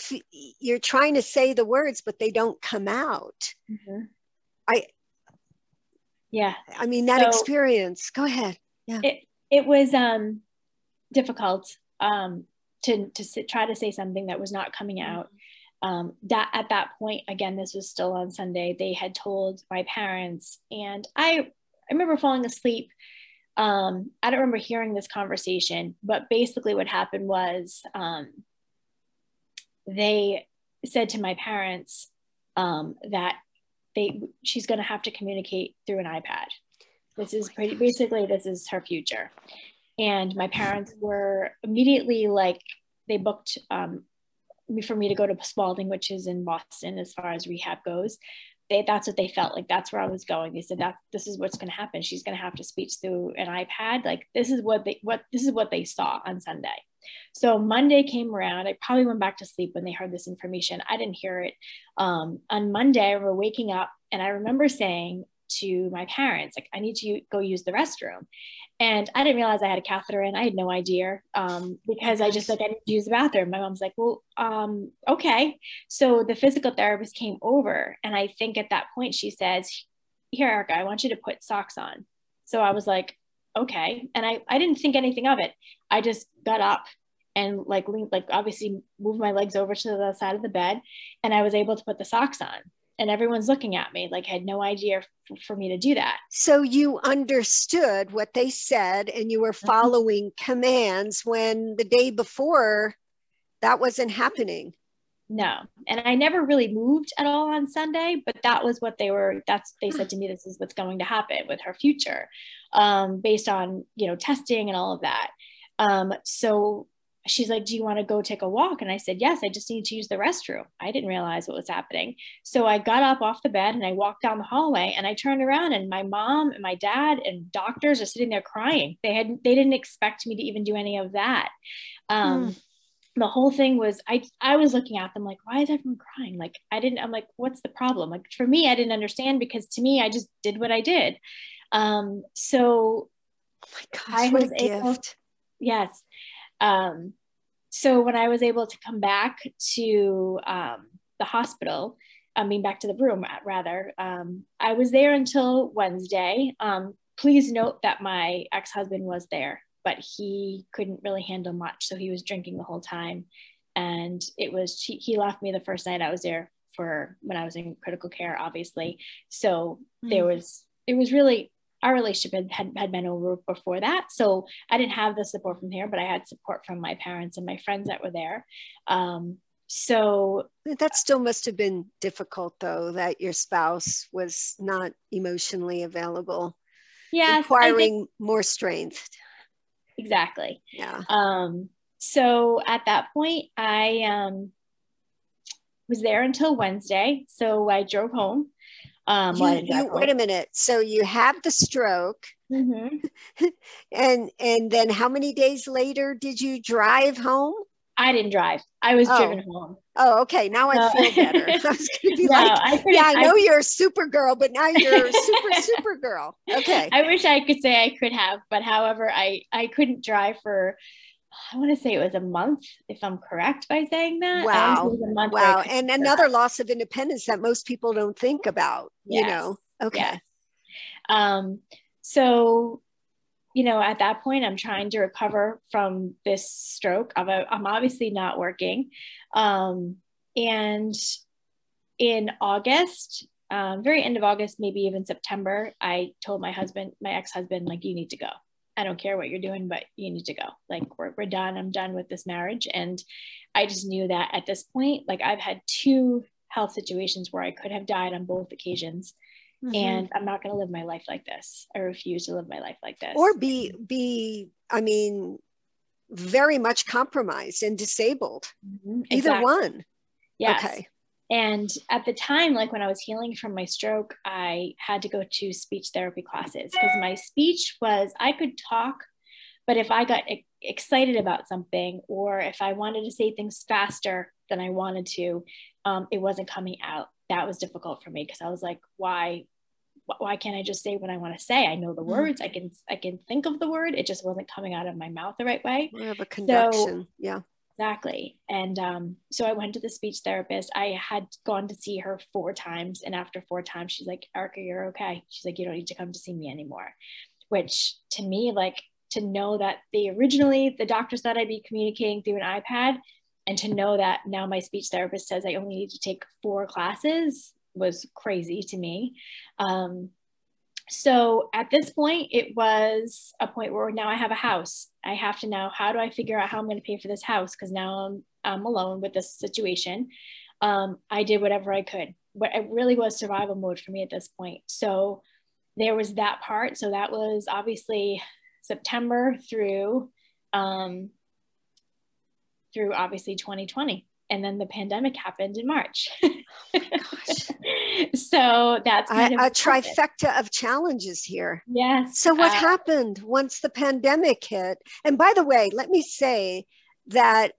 you are trying to say the words, but they don't come out. Mm-hmm. I, yeah. I mean that so experience. Go ahead. Yeah. It it was um difficult. Um, to, to try to say something that was not coming out. Um, that at that point, again, this was still on Sunday. They had told my parents, and I, I remember falling asleep. Um, I don't remember hearing this conversation, but basically, what happened was um, they said to my parents um, that they she's going to have to communicate through an iPad. This is pretty basically this is her future. And my parents were immediately like, they booked um, for me to go to Spaulding, which is in Boston as far as rehab goes. They, that's what they felt like. That's where I was going. They said that this is what's going to happen. She's going to have to speak through an iPad. Like this is what they what this is what they saw on Sunday. So Monday came around. I probably went back to sleep when they heard this information. I didn't hear it. Um, on Monday, we're waking up, and I remember saying to my parents, like, I need to go use the restroom. And I didn't realize I had a catheter in. I had no idea um, because I just like I didn't use the bathroom. My mom's like, well, um, okay. So the physical therapist came over, and I think at that point she says, "Here, Erica, I want you to put socks on." So I was like, okay, and I I didn't think anything of it. I just got up and like leaned, like obviously moved my legs over to the side of the bed, and I was able to put the socks on and everyone's looking at me like I had no idea f- for me to do that. So you understood what they said and you were mm-hmm. following mm-hmm. commands when the day before that wasn't happening. No. And I never really moved at all on Sunday, but that was what they were that's they said to me this is what's going to happen with her future um, based on, you know, testing and all of that. Um, so she's like, Do you want to go take a walk? And I said, Yes, I just need to use the restroom. I didn't realize what was happening. So I got up off the bed and I walked down the hallway and I turned around and my mom and my dad and doctors are sitting there crying. They had they didn't expect me to even do any of that. Um, mm. The whole thing was I I was looking at them like, why is everyone crying? Like I didn't, I'm like, what's the problem? Like for me, I didn't understand because to me, I just did what I did. Um, so oh my gosh, I was able, yes um, so when I was able to come back to um, the hospital, I mean, back to the room rather, um, I was there until Wednesday. Um, please note that my ex husband was there, but he couldn't really handle much. So he was drinking the whole time. And it was, he, he left me the first night I was there for when I was in critical care, obviously. So mm-hmm. there was, it was really our relationship had, had, been over before that. So I didn't have the support from there, but I had support from my parents and my friends that were there. Um, so that still must have been difficult though, that your spouse was not emotionally available. Yeah. Requiring think, more strength. Exactly. Yeah. Um, so at that point, I um, was there until Wednesday. So I drove home. Um, you, you, wait a minute. So you have the stroke, mm-hmm. and and then how many days later did you drive home? I didn't drive. I was oh. driven home. Oh, okay. Now I feel better. I was going to be no, like, I yeah, I know I, you're a super girl, but now you're a super super girl. Okay. I wish I could say I could have, but however, I I couldn't drive for I want to say it was a month, if I'm correct by saying that. Wow. Wow. And another loss of independence that most people don't think about, yes. you know? Okay. Yes. Um, so, you know, at that point, I'm trying to recover from this stroke. I'm, a, I'm obviously not working. Um, and in August, um, very end of August, maybe even September, I told my husband, my ex husband, like, you need to go I don't care what you're doing, but you need to go. Like we're, we're done. I'm done with this marriage. And I just knew that at this point, like I've had two health situations where I could have died on both occasions. Mm-hmm. And I'm not going to live my life like this. I refuse to live my life like this. Or be, be, I mean, very much compromised and disabled. Mm-hmm. Either one. Yes. Okay. And at the time, like when I was healing from my stroke, I had to go to speech therapy classes because my speech was, I could talk, but if I got excited about something or if I wanted to say things faster than I wanted to, um, it wasn't coming out. That was difficult for me because I was like, why, why can't I just say what I want to say? I know the mm-hmm. words. I can I can think of the word. It just wasn't coming out of my mouth the right way. We have a conduction. So, yeah. Exactly. And um, so I went to the speech therapist. I had gone to see her four times. And after four times, she's like, Erica, you're okay. She's like, you don't need to come to see me anymore. Which to me, like to know that they originally, the doctor said I'd be communicating through an iPad. And to know that now my speech therapist says I only need to take four classes was crazy to me. Um, so at this point, it was a point where now I have a house. I have to now, how do I figure out how I'm going to pay for this house? Because now I'm, I'm alone with this situation. Um, I did whatever I could. But it really was survival mode for me at this point. So there was that part. So that was obviously September through um, through obviously 2020 and then the pandemic happened in March. Oh so that's kind a, of a trifecta of challenges here. Yes. So what uh, happened once the pandemic hit? And by the way, let me say that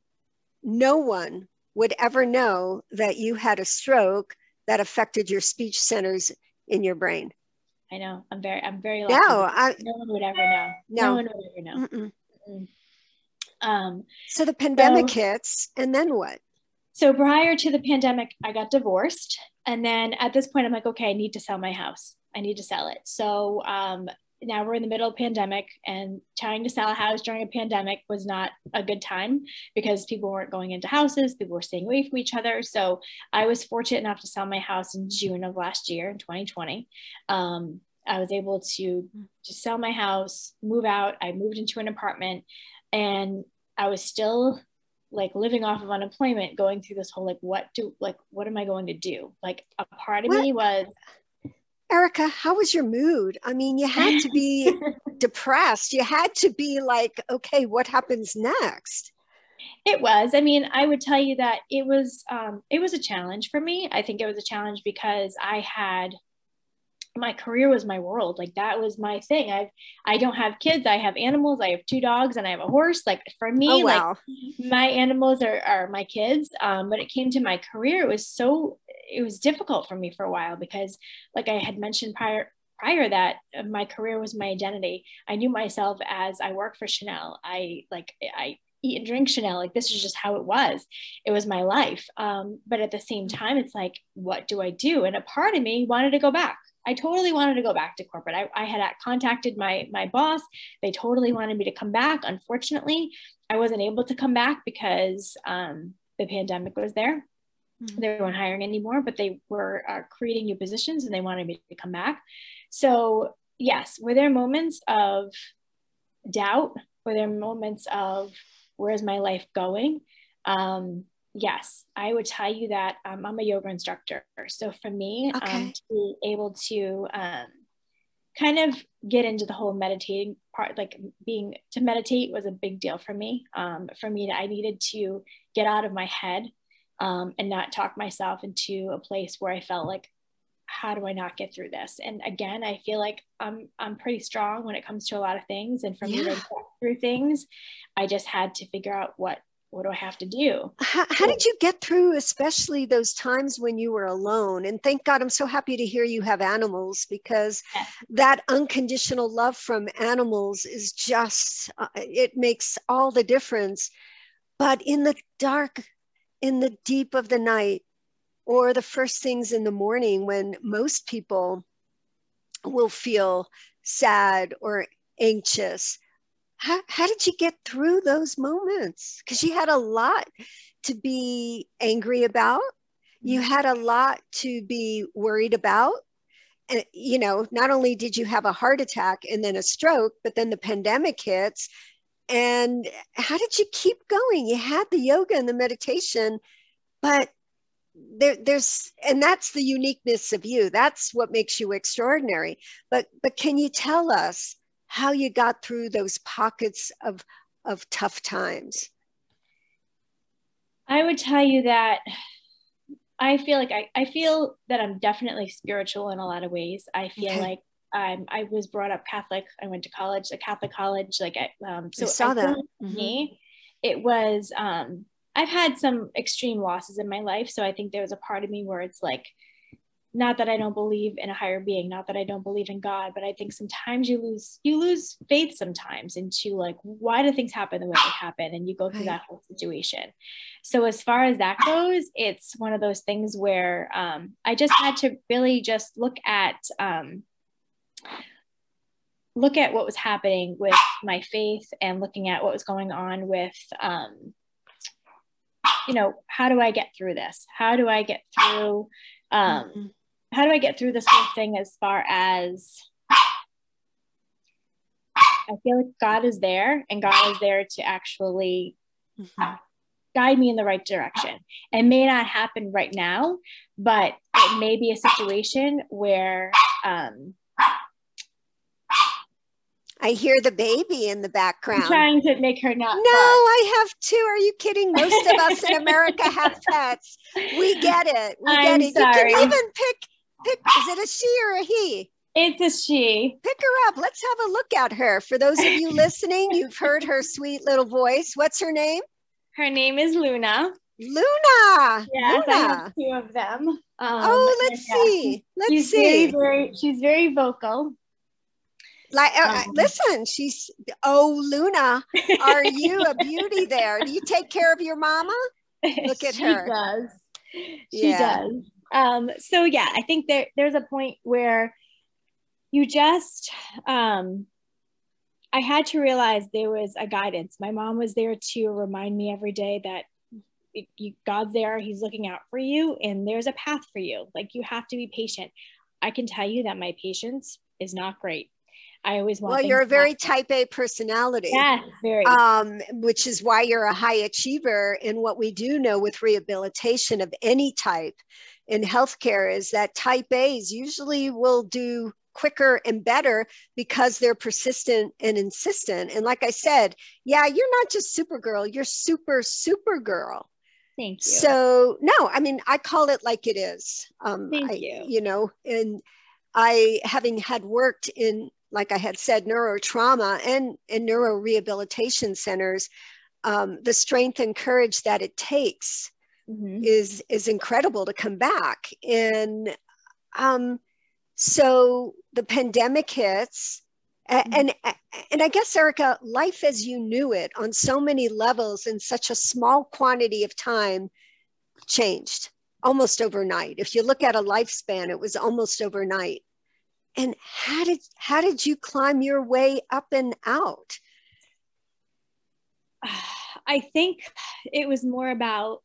no one would ever know that you had a stroke that affected your speech centers in your brain. I know. I'm very, I'm very lucky. No, I, no one would ever know. No, no one would ever know. Mm-mm. Mm-mm. Um, so the pandemic so, hits, and then what? So prior to the pandemic, I got divorced. And then at this point, I'm like, okay, I need to sell my house. I need to sell it. So um, now we're in the middle of pandemic and trying to sell a house during a pandemic was not a good time because people weren't going into houses, people were staying away from each other. So I was fortunate enough to sell my house in June of last year in 2020. Um, I was able to just sell my house, move out. I moved into an apartment and I was still like living off of unemployment going through this whole like what do like what am i going to do? Like a part of what? me was erica how was your mood? I mean you had to be depressed. You had to be like okay what happens next? It was. I mean i would tell you that it was um, it was a challenge for me. I think it was a challenge because i had my career was my world like that was my thing i i don't have kids i have animals i have two dogs and i have a horse like for me oh, wow. like my animals are, are my kids um, but it came to my career it was so it was difficult for me for a while because like i had mentioned prior prior that uh, my career was my identity i knew myself as i work for chanel i like i eat and drink Chanel. Like this is just how it was. It was my life. Um, but at the same time, it's like, what do I do? And a part of me wanted to go back. I totally wanted to go back to corporate. I, I had contacted my my boss. They totally wanted me to come back. Unfortunately, I wasn't able to come back because um, the pandemic was there. Mm-hmm. They weren't hiring anymore, but they were uh, creating new positions and they wanted me to come back. So yes, were there moments of doubt? Were there moments of where's my life going? Um, yes, I would tell you that um, I'm a yoga instructor. So for me, um, okay. um, to be able to um, kind of get into the whole meditating part, like being to meditate was a big deal for me. Um, for me, I needed to get out of my head um, and not talk myself into a place where I felt like, how do I not get through this? And again, I feel like I'm I'm pretty strong when it comes to a lot of things. And for yeah. me to get through things, I just had to figure out what what do I have to do? How, how, did you get through, especially those times when you were alone? And thank God, I'm so happy to hear you have animals because that unconditional love from animals is just, uh, it makes all the difference. But in the dark, in the deep of the night, or the first things in the morning when most people will feel sad or anxious how, how did you get through those moments? Because you had a lot to be angry about, you mm-hmm. had a lot to be worried about, And, you know, not only did you have a heart attack and then a stroke, but then the pandemic hits. And how did you keep going? You had the yoga and the meditation, but there, there's and that's the uniqueness of you that's what makes you extraordinary but but can you tell us how you got through those pockets of of tough times i would tell you that i feel like i, I feel that i'm definitely spiritual in a lot of ways i feel okay. like I'm, I was brought up Catholic. I went to college, a Catholic college. Like, um, so I saw I that. Mm-hmm. Me, it was um, I've had some extreme losses in my life. So I think there was a part of me where it's like, not that I don't believe in a higher being, not that I don't believe in God, but I think sometimes you lose you lose faith sometimes into like why do things happen the way they happen, and you go through that whole situation. So as far as that goes, it's one of those things where um, I just had to really just look at um, look at what was happening with my faith and looking at what was going on with um, you know, how do I get through this? How do I get through, um, mm-hmm. How do I get through this whole thing as far as I feel like God is there and God is there to actually mm-hmm. guide me in the right direction. It may not happen right now, but it may be a situation where um, I hear the baby in the background. I'm trying to make her not. No, I have two. Are you kidding? Most of us in America have pets. We get it. We I'm get it. Sorry. You can even pick pick. Is it a she or a he? It's a she. Pick her up. Let's have a look at her. For those of you listening, you've heard her sweet little voice. What's her name? Her name is Luna. Luna. Yes, Luna. I have two of them. Um, oh, let's yeah. see. Let's she's see. Very, very, she's very vocal. Like, uh, um, listen, she's, oh, Luna, are you a beauty there? Do you take care of your mama? Look at her. she does. She yeah. does. Um, so yeah, I think there, there's a point where you just, um, I had to realize there was a guidance. My mom was there to remind me every day that you, God's there, He's looking out for you, and there's a path for you. Like you have to be patient. I can tell you that my patience is not great. I always want. Well, you're a very type A personality. Yeah, very. Um, which is why you're a high achiever. And what we do know with rehabilitation of any type in healthcare is that type A's usually will do quicker and better because they're persistent and insistent. And like I said, yeah, you're not just Supergirl, you're super, super girl. Thank you. So, no, I mean, I call it like it is. Um, Thank I, you. You know, and I, having had worked in like I had said, neurotrauma and, and neuro rehabilitation centers, um, the strength and courage that it takes mm-hmm. is is incredible to come back. And um, so the pandemic hits. Mm-hmm. And and I guess Erica, life as you knew it on so many levels in such a small quantity of time changed almost overnight. If you look at a lifespan, it was almost overnight and how did how did you climb your way up and out? I think it was more about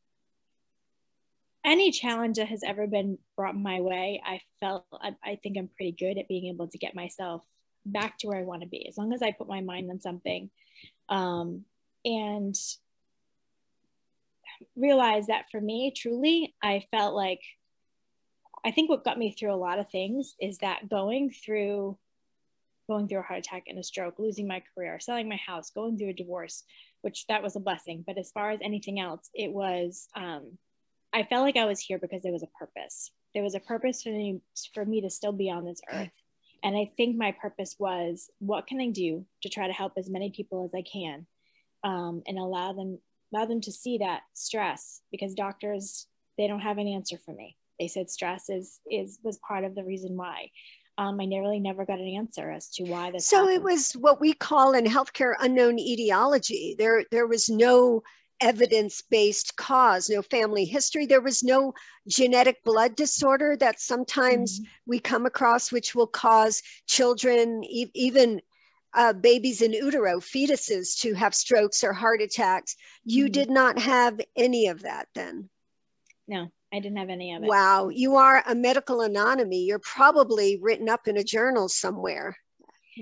any challenge that has ever been brought my way i felt I, I think i'm pretty good at being able to get myself back to where i want to be as long as i put my mind on something. Um, and realize that for me truly i felt like I think what got me through a lot of things is that going through going through a heart attack and a stroke, losing my career, selling my house, going through a divorce, which that was a blessing. But as far as anything else, it was um, I felt like I was here because there was a purpose. There was a purpose for me for me to still be on this earth. And I think my purpose was what can I do to try to help as many people as I can um, and allow them allow them to see that stress because doctors they don't have an answer for me they said stress is is was part of the reason why. Um, I nearly never got an answer as to why this. So happened. it was what we call in healthcare unknown etiology. There there was no evidence-based cause, no family history. There was no genetic blood disorder that sometimes mm-hmm. we come across, which will cause children, e- even uh, babies in utero, fetuses, to have strokes or heart attacks. You mm-hmm. did not have any of that then. No, I didn't have any of it. Wow. You are a medical anonymy. You're probably written up in a journal somewhere.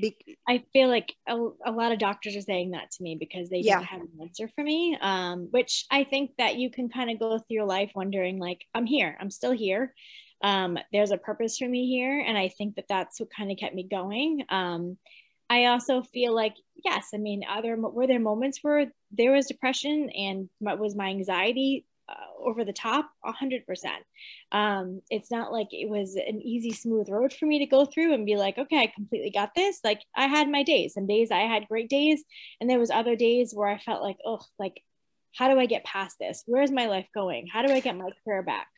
Be- I feel like a, a, lot of doctors are saying that to me because they yeah. don't have an answer for me. Um, which I think that you can kind of go through your life wondering, like, I'm here, I'm still here. Um, there's a purpose for me here. And I think that that's what kind of kept me going. Um, I also feel like, yes, I mean, other were there moments where there was depression and what was my anxiety uh, over the top 100% um, it's not like it was an easy smooth road for me to go through and be like okay i completely got this. Like i had my days some days i had great days. And there was other days where i felt like oh like how do i get past this? Where's my life going? How do i get my career back?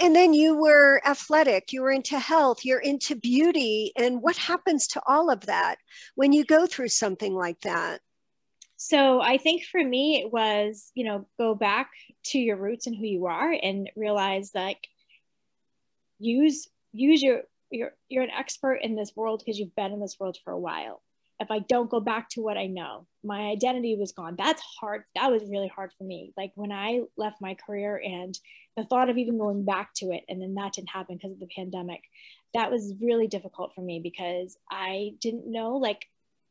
And then you were athletic you were into health you're into beauty. And what happens to all of that when you go through something like that so I think for me, it was, you know, go back to your roots and who you are and realize like use, use your, you're, you're an expert in this world because you've been in this world for a while. If I don't go back to what I know, my identity was gone. That's hard. That was really hard for me. Like when I left my career and the thought of even going back to it, and then that didn't happen because of the pandemic, that was really difficult for me because I didn't know, like,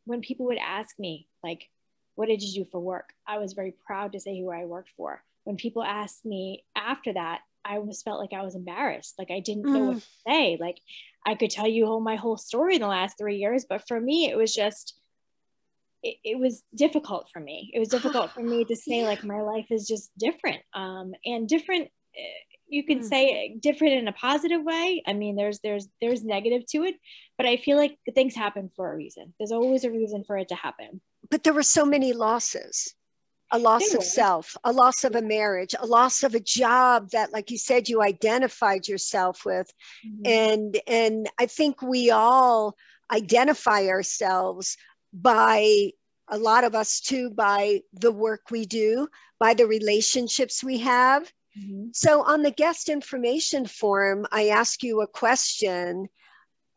when people would ask me, like, what did you do for work? I was very proud to say who I worked for. When people asked me after that, I almost felt like I was embarrassed. Like I didn't know what mm. to say. Like I could tell you my whole story in the last three years, but for me, it was just, it, it was difficult for me. It was difficult for me to say like my life is just different. Um, and different, eh, you can mm. say different in a positive way. I mean, there's there's there's negative to it, but I feel like things happen for a reason. There's always a reason for it to happen but there were so many losses a loss of self, a loss of a marriage, a loss of a job that, like you said, you identified yourself with. Mm-hmm. And, and I think we all identify ourselves by a lot of us too, by the work we do, by the relationships we have. Mm-hmm. So on the guest information form, I ask you a question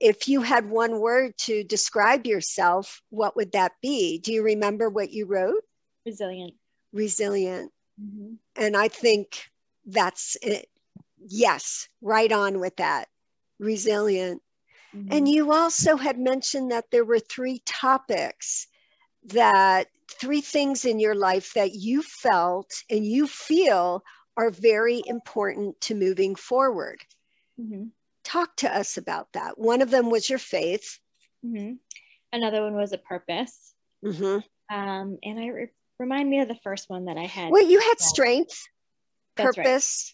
if you had one word to describe yourself, what would that be? Do you remember what you wrote? Resilient. Resilient. Mm-hmm. And I think that's it. Yes, right on with that. Resilient. Mm-hmm. And you also had mentioned that there were three topics that three things in your life that you felt and you feel are very important to moving forward. Mm-hmm. Talk to us about that. One of them was your faith. Mm-hmm. Another one was a purpose. Mm-hmm. Um, and I re- remind me of the first one that I had. Well, you had strength, purpose,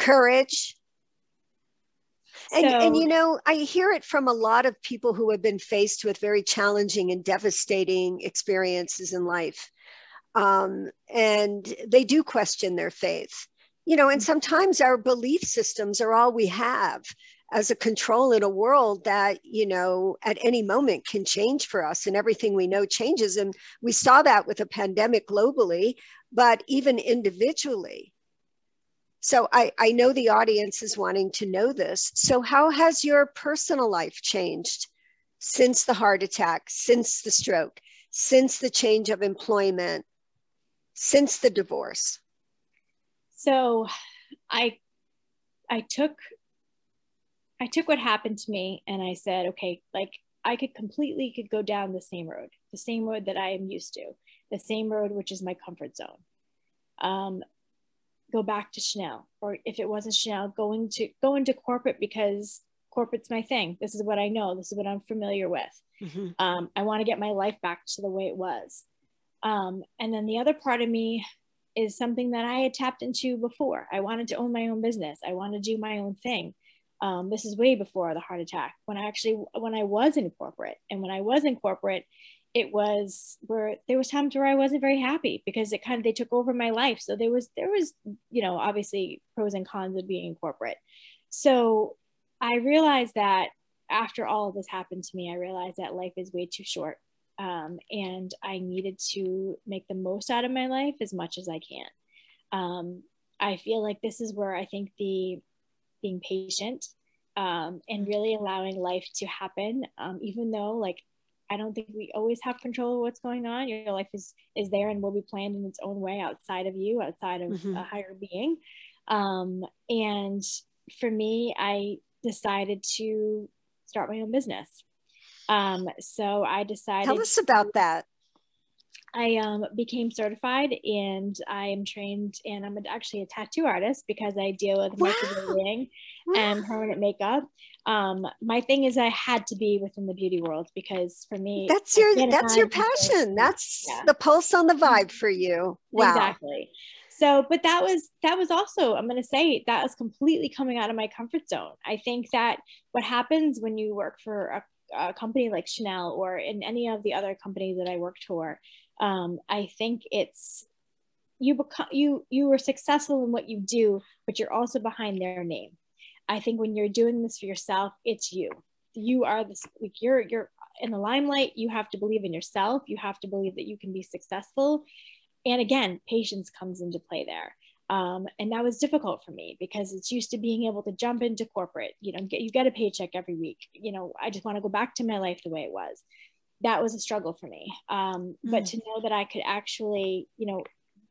right. courage. And, so, and you know, I hear it from a lot of people who have been faced with very challenging and devastating experiences in life. Um, and they do question their faith you know, and mm. sometimes our belief systems are all we have as a control in a world that, you know, at any moment can change for us and everything we know changes. And we saw that with a pandemic globally, but even individually. So I, I know the audience is wanting to know this. So, how has your personal life changed since the heart attack, since the stroke, since the change of employment, since the divorce? So i i took i took what happened to me and i said okay like i could completely could go down the same road the same road that i am used to the same road which is my comfort zone. Um, go back to chanel or if it wasn't chanel going to go into corporate because corporate's my thing. This is what i know. This is what i'm familiar with. Mm-hmm. um, i want to get my life back to the way it was. Um, and then the other part of me is something that I had tapped into before. I wanted to own my own business. I wanted to do my own thing. Um, this is way before the heart attack. When I actually, when I was in corporate, and when I was in corporate, it was where there was times where I wasn't very happy because it kind of they took over my life. So there was there was you know obviously pros and cons of being in corporate. So I realized that after all of this happened to me, I realized that life is way too short um, and I needed to make the most out of my life as much as I can. Um, I feel like this is where I think the being patient um, and really allowing life to happen, um, even though like I don't think we always have control of what's going on. Your life is is there and will be planned in its own way outside of you, outside of mm-hmm. a higher being. Um, and for me, I decided to start my own business. Um, so I decided. Tell us about that. I um, became certified and I am trained and I'm actually a tattoo artist because I deal with wow. microblading wow. and permanent makeup. Um, my thing is I had to be within the beauty world because for me that's your that's your passion. That's yeah. the pulse on the vibe for you. Wow. Exactly. So, but that was that was also I'm going to say that was completely coming out of my comfort zone. I think that what happens when you work for a, a company like Chanel or in any of the other companies that I worked for um, I think it's you become you you are successful in what you do, but you're also behind their name. I think when you're doing this for yourself, it's you. You are this like you're you're in the limelight. You have to believe in yourself. You have to believe that you can be successful. And again, patience comes into play there. Um, and that was difficult for me because it's used to being able to jump into corporate you know get you get a paycheck every week you know i just want to go back to my life the way it was that was a struggle for me. Um, mm. But to know that I could actually, you know,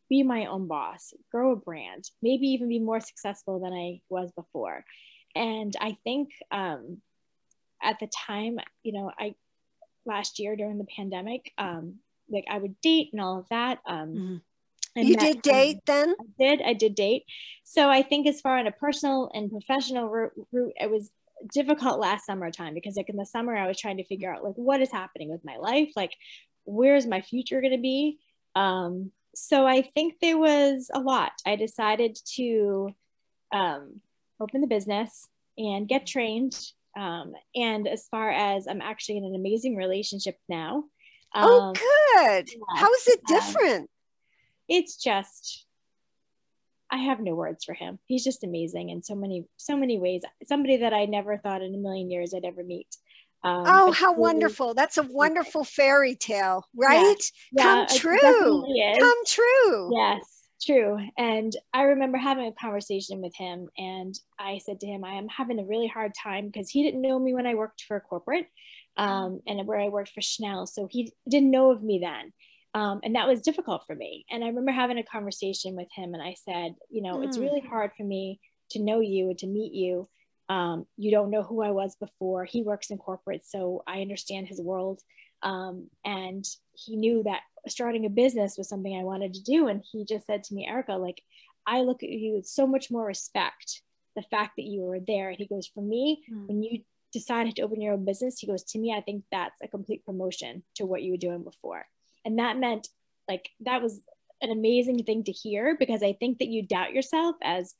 be my own boss, grow a brand, maybe even be more successful than I was before. And I think um, at the time, you know, I last year during the pandemic, um, like I would date and all of that. Um, mm. You did date then? I did. I did date. So I think as far on a personal and professional route, route it was difficult last summertime because like in the summer I was trying to figure out like what is happening with my life, like where's my future going to be. Um, so I think there was a lot. I decided to um, open the business and get trained. Um, and as far as I'm actually in an amazing relationship now. oh, um, good. Yes, How is it different? It's just I have no words for him. He's just amazing in so many, so many ways. Somebody that I never thought in a million years I'd ever meet. Um, oh, how really, wonderful. That's a wonderful fairy tale, right? Yeah, Come yeah, true. Come true. Yes, true. And I remember having a conversation with him, and I said to him, I am having a really hard time because he didn't know me when I worked for a corporate um, and where I worked for Chanel. So he didn't know of me then. Um, and that was difficult for me. And I remember having a conversation with him, and I said, you know, mm. it's really hard for me to know you and to meet you. Um, you don't know who I was before. He works in corporate, so I understand his world. Um, and he knew that starting a business was something I wanted to do. And he just said to me, Erica, like, I look at you with so much more respect. The fact that you were there. And he goes, for me, mm. when you decided to open your own business, he goes, to me, I think that's a complete promotion to what you were doing before. And that meant like that was an amazing thing to hear because I think that you doubt yourself as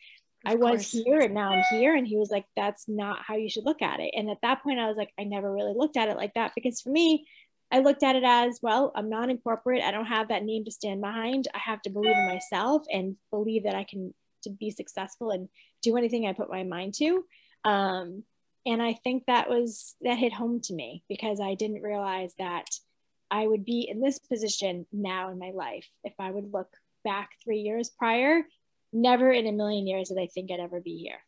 of I was here and now I'm here. And he was like, that's not how you should look at it. And at that point, I was like, I never really looked at it like that because for me, I looked at it as well, I'm not in corporate. I don't have that name to stand behind. I have to believe in myself and believe that I can to be successful and do anything I put my mind to. Um, and I think that was that hit home to me because I didn't realize that I would be in this position now in my life. If I would look back three years prior, never in a million years did I think I'd ever be here.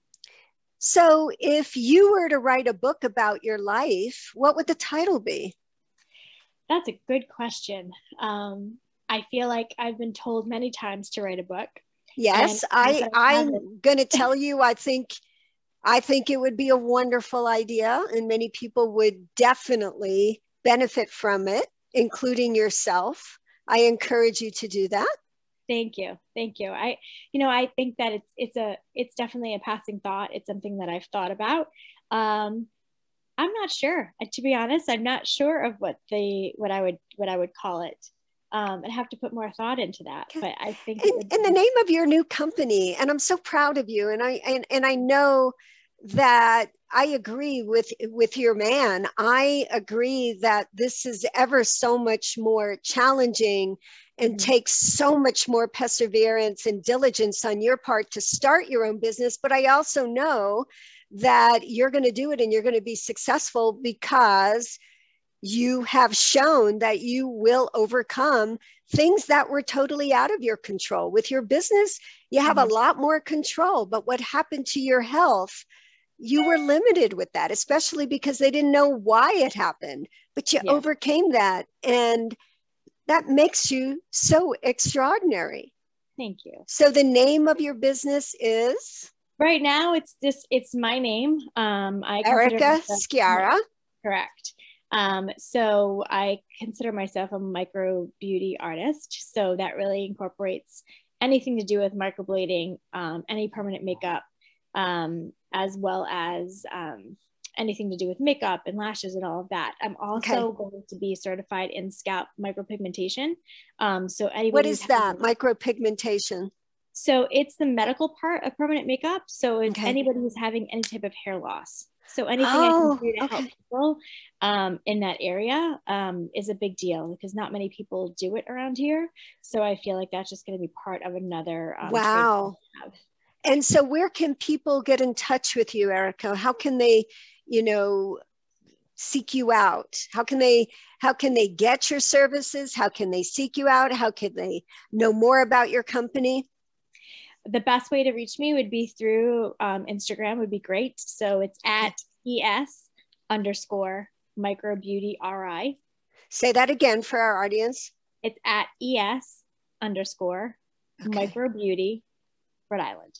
So, if you were to write a book about your life, what would the title be? That's a good question. Um, I feel like I've been told many times to write a book. Yes, I I'm going to tell you. I think I think it would be a wonderful idea, and many people would definitely benefit from it including yourself. I encourage you to do that. Thank you. Thank you. I, you know, I think that it's, it's a, it's definitely a passing thought. It's something that I've thought about. Um, I'm not sure, uh, to be honest, I'm not sure of what the, what I would, what I would call it. Um, I'd have to put more thought into that, but I think. And, and the name of your new company, and I'm so proud of you. And I, and, and I know that I agree with with your man. I agree that this is ever so much more challenging and mm-hmm. takes so much more perseverance and diligence on your part to start your own business, but I also know that you're going to do it and you're going to be successful because you have shown that you will overcome things that were totally out of your control. With your business, you have mm-hmm. a lot more control, but what happened to your health? You were limited with that, especially because they didn't know why it happened, but you yeah. overcame that. And that makes you so extraordinary. Thank you. So the name of your business is? Right now, it's just it's my name. Um, I Erica Sciarra. Correct. Um, so I consider myself a micro beauty artist. So that really incorporates anything to do with microblading, um, any permanent makeup, um, as well as um, anything to do with makeup and lashes and all of that. I'm also okay. going to be certified in scalp micropigmentation. Um, so anybody what is that micropigmentation? So it's the medical part of permanent makeup. So it's okay. anybody who's having any type of hair loss. So anything oh, I can do to okay. help people um, in that area um, is a big deal because not many people do it around here. So I feel like that's just going to be part of another. Um, wow. And so, where can people get in touch with you, Erica? How can they, you know, seek you out? How can they? How can they get your services? How can they seek you out? How can they know more about your company? the best way to reach me would be through um, Instagram would be great. So it's at ES underscore micro beauty RI. Say that again for our audience. It's at ES underscore okay. micro beauty Rhode Island.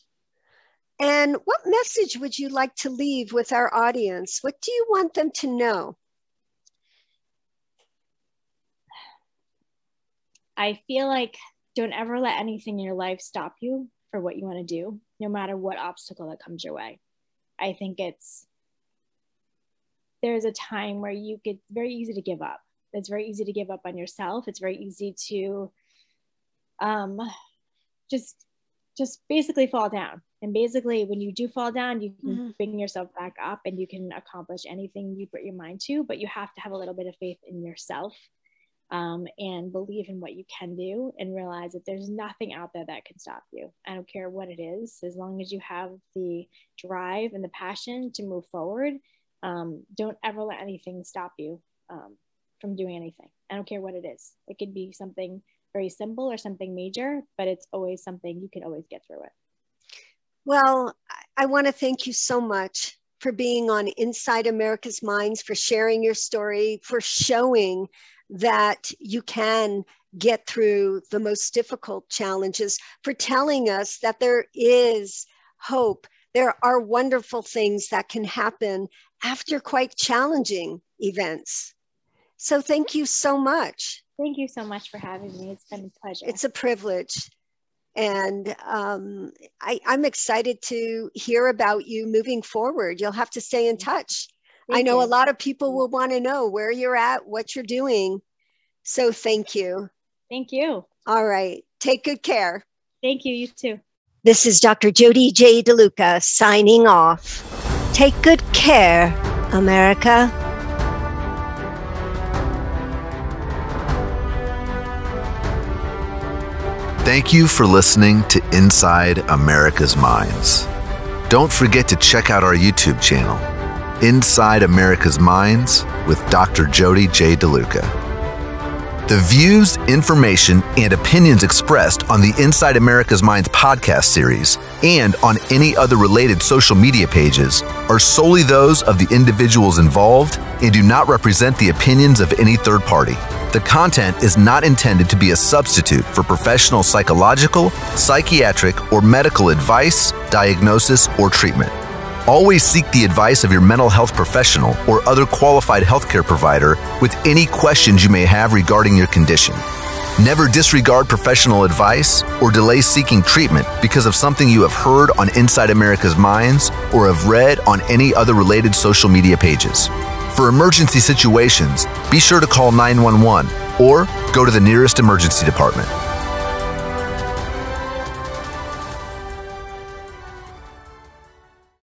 And what message would you like to leave with our audience? What do you want them to know? I feel like don't ever let anything in your life stop you for what you want to do, no matter what obstacle that comes your way. I think it's there's a time where you get very easy to give up. It's very easy to give up on yourself. It's very easy to um, just just basically fall down. And basically, when you do fall down, you can mm-hmm. bring yourself back up and you can accomplish anything you put your mind to. But you have to have a little bit of faith in yourself um, and believe in what you can do and realize that there's nothing out there that can stop you. I don't care what it is, as long as you have the drive and the passion to move forward. Um, don't ever let anything stop you um, from doing anything. I don't care what it is. It could be something very simple or something major, but it's always something you can always get through it. Well, I want to thank you so much for being on Inside America's Minds, for sharing your story, for showing that you can get through the most difficult challenges, for telling us that there is hope. There are wonderful things that can happen after quite challenging events. So, thank you so much. Thank you so much for having me. It's been a pleasure. It's a privilege. And um, I, I'm excited to hear about you moving forward. You'll have to stay in touch. Thank I know you. a lot of people will want to know where you're at, what you're doing. So thank you. Thank you. All right. Take good care. Thank you. You too. This is Dr. Jody J. DeLuca signing off. Take good care, America. Thank you for listening to Inside America's Minds. Don't forget to check out our YouTube channel Inside America's Minds with Dr. Jody J. DeLuca. The views, information, and opinions expressed on the Inside America's Minds podcast series and on any other related social media pages are solely those of the individuals involved and do not represent the opinions of any third party. The content is not intended to be a substitute for professional psychological, psychiatric, or medical advice, diagnosis, or treatment. Always seek the advice of your mental health professional or other qualified healthcare provider with any questions you may have regarding your condition. Never disregard professional advice or delay seeking treatment because of something you have heard on Inside America's Minds or have read on any other related social media pages. For emergency situations, be sure to call 911 or go to the nearest emergency department.